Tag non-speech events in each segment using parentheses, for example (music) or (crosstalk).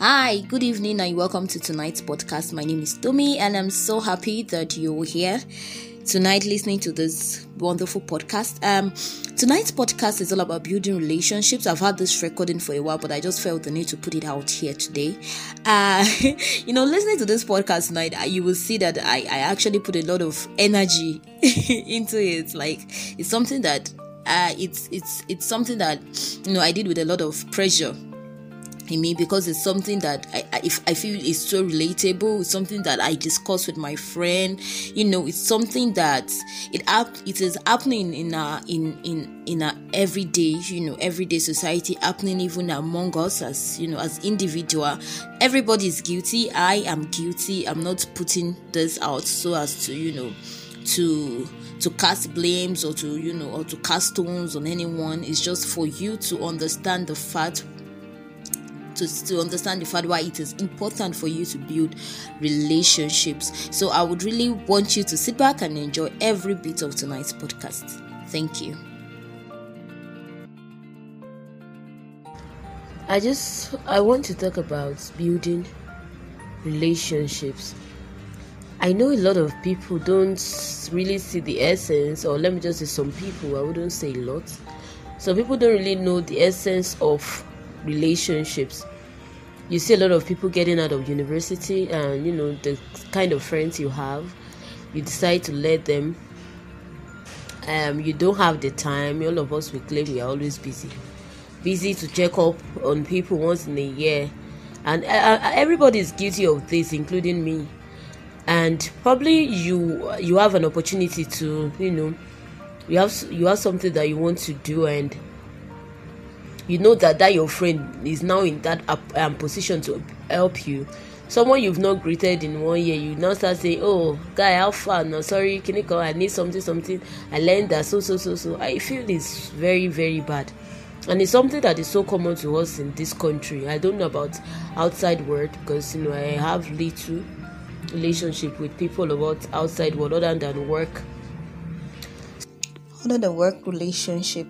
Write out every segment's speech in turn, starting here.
Hi, good evening, and welcome to tonight's podcast. My name is Tomi, and I'm so happy that you're here tonight listening to this wonderful podcast. Um, tonight's podcast is all about building relationships. I've had this recording for a while, but I just felt the need to put it out here today. Uh, (laughs) you know, listening to this podcast tonight, you will see that I, I actually put a lot of energy (laughs) into it. Like it's something that uh, it's it's it's something that you know I did with a lot of pressure me because it's something that I, I, if I feel is so relatable. It's something that I discuss with my friend. You know, it's something that it it is happening in our in in in our everyday you know everyday society happening even among us as you know as individual. Everybody is guilty. I am guilty. I'm not putting this out so as to you know to to cast blames or to you know or to cast stones on anyone it's just for you to understand the fact to, to understand the fact why it is important for you to build relationships. So i would really want you to sit back and enjoy every bit of tonight's podcast. Thank you. I just i want to talk about building relationships. I know a lot of people don't really see the essence, or let me just say some people, I wouldn't say a lot. Some people don't really know the essence of relationships. You see a lot of people getting out of university, and you know, the kind of friends you have, you decide to let them. Um, you don't have the time. All of us we claim we are always busy, busy to check up on people once in a year, and uh, uh everybody is guilty of this, including me and probably you you have an opportunity to you know you have you have something that you want to do and you know that that your friend is now in that um, position to help you. Someone you've not greeted in one year you now start saying oh guy how far no sorry can you come i need something something. I learned that so so so so. I feel it's very very bad. And it's something that is so common to us in this country. I don't know about outside world because you know i have little relationship with people about outside world other than work. Other than work relationship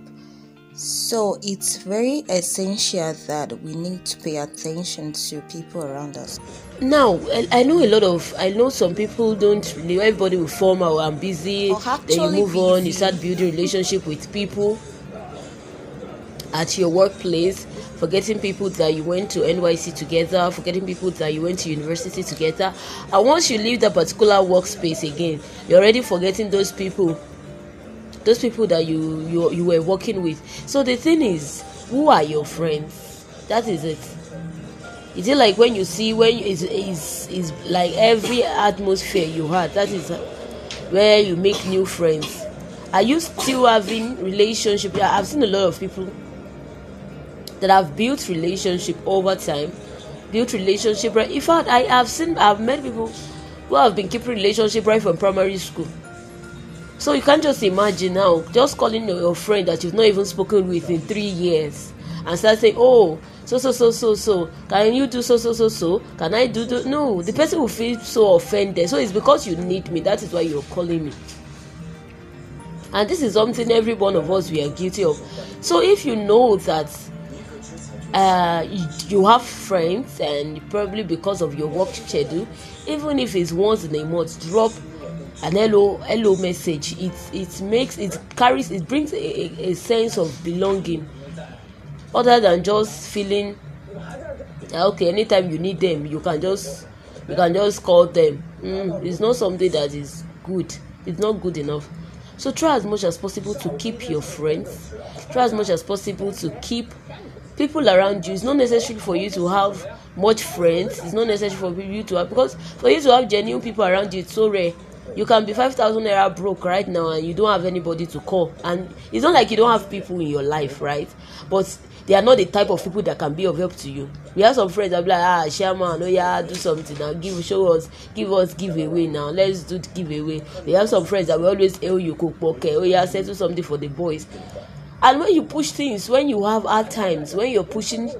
so it's very essential that we need to pay attention to people around us now i know a lot of i know some people don't really everybody will form oh i'm busy then you move busy. on you start building relationship with people at your workplace forgetting people that you went to NYSC together, forgetting people that you went to university together. And once you leave that particular workspace again, you're already forgetting those people, those people that you you you were working with. So the thing is, who are your friends? That is it. Is it like when you see when is is is like every atmosphere you had? That is where you make new friends. Are you still having relationship? I've seen a lot of people that have built relationship over time built relationship right in fact i have seen i've met people who have been keeping relationship right from primary school so you can't just imagine now just calling your, friend that you've not even spoken with in three years and start saying oh so so so so so can you do so so so so? Can i do do no the person will feel so offended. So it's because you need me. That is why you're calling me. And this is something every one of us we are guilty of. So if you know that uh, you, have friends and probably because of your work schedule even if it's once in a month drop an hello hello message. It it makes it carries it brings a, a sense of belonging other than just feeling okay anytime you need them you can just you can just call them. Mm, it's not something that is good. It's not good enough. So try as much as possible to keep your friends. Try as much as possible to keep people around you. It's not necessary for you to have much friends. It's not necessary for you to have because for you to have genuine people around you it's so rare you can be five thousand naira broke right now and you don't have anybody to call. And it's not like you don't have people in your life right? But they are not the type of people that can be of help to you. We have some friends that be like ah chairman oh yeah do something now. Give show us give us giveaway now. Let's do giveaway we have some friends that will always hail you cook okay oh yeah settle something for the boys. And when you push things when you have hard times when you're pushing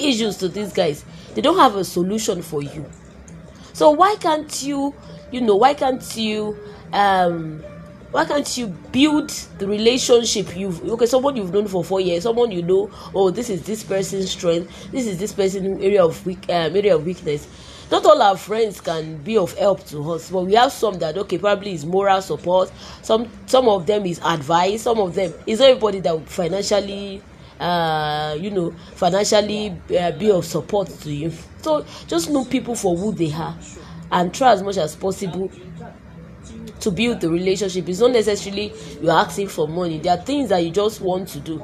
issues to these guys they don't have a solution for you. So why can't you you know why can't you um why can't you build the relationship you've okay someone you've known for four years someone you know oh this is this person's strength this is this person's area of weak um, area of weakness. Not all our friends can be of help to us but we have some that okay probably is moral support. Some some of them is advice some of them is everybody that financially uh you know financially uh, be of support to you. So just know people for who they are and try as much as possible to build the relationship. It's not necessarily you're asking for money. There are things that you just want to do.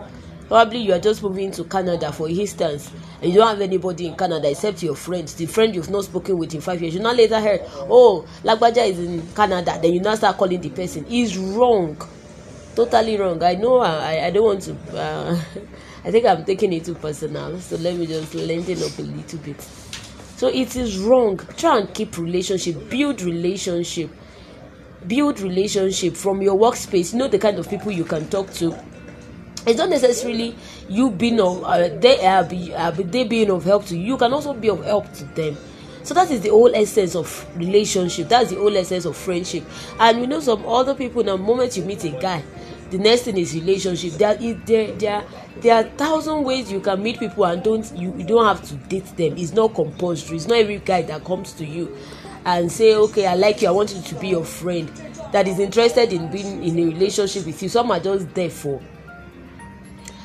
Probably you are just moving to canada for instance and you don't have anybody in canada except your friends. The friend you've not spoken with in five years you now later heard oh lagbaja is in canada then you now start calling the person. Is wrong. Totally wrong. I know i i don't want to uh, (laughs) i think i'm taking it too personal. So let me just lengthen up a little bit so it is wrong. Try and keep relationship build relationship build relationship from your workspace. You know the kind of people you can talk to. It's not necessarily you being of uh, they are uh, they being of help to you. You can also be of help to them. So that is the whole essence of relationship. That's the whole essence of friendship. And you know some other people the moment you meet a guy the next thing is relationship. There there there there are thousand ways you can meet people and don't you, you don't have to date them. It's not compulsory. It's not every guy that comes to you and say okay i like you. I want you to be your friend. That is interested in being in a relationship with you. Some are just there for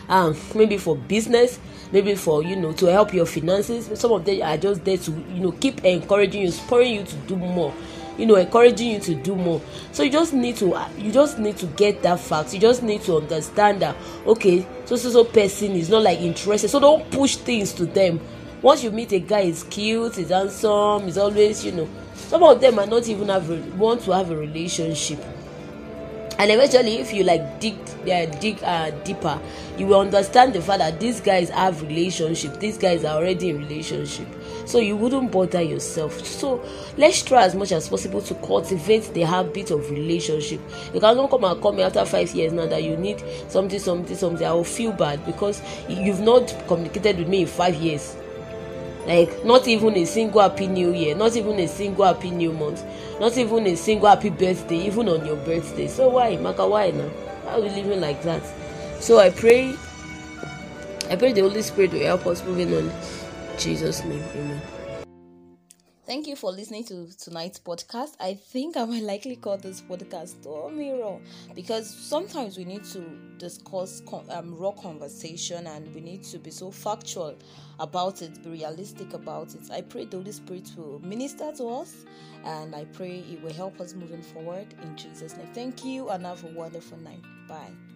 um maybe for business maybe for you know to help your finances. Some of them are just there to you know keep encouraging you spurring you to do more you know encouraging you to do more. So you just need to you just need to get that fact. You just need to understand that okay so so so person is not like interested. So don't push things to them. Once you meet a guy he's cute he's handsome he's always you know some of them might not even have a, want to have a relationship and eventually if you like dig uh, dig uh, deeper you will understand the fact that these guys have relationship. These guys are already in relationship. So you wouldn't bother yourself. So let's try as much as possible to cultivate the habit of relationship. You cannot come and call me after five years now that you need something something something. I will feel bad because you've not communicated with me in five years like not even a single happy new year not even a single happy new month not even a single happy birthday even on your birthday. So why maka why now? Why are we living like that? So i pray i pray the holy spirit will help us moving on. Jesus name amen Thank you for listening to tonight's podcast. I think I might likely call this podcast "Oh Mirror" because sometimes we need to discuss um, raw conversation and we need to be so factual about it, be realistic about it. I pray the Holy Spirit will minister to us and I pray it will help us moving forward in Jesus' name. Thank you and have a wonderful night. Bye.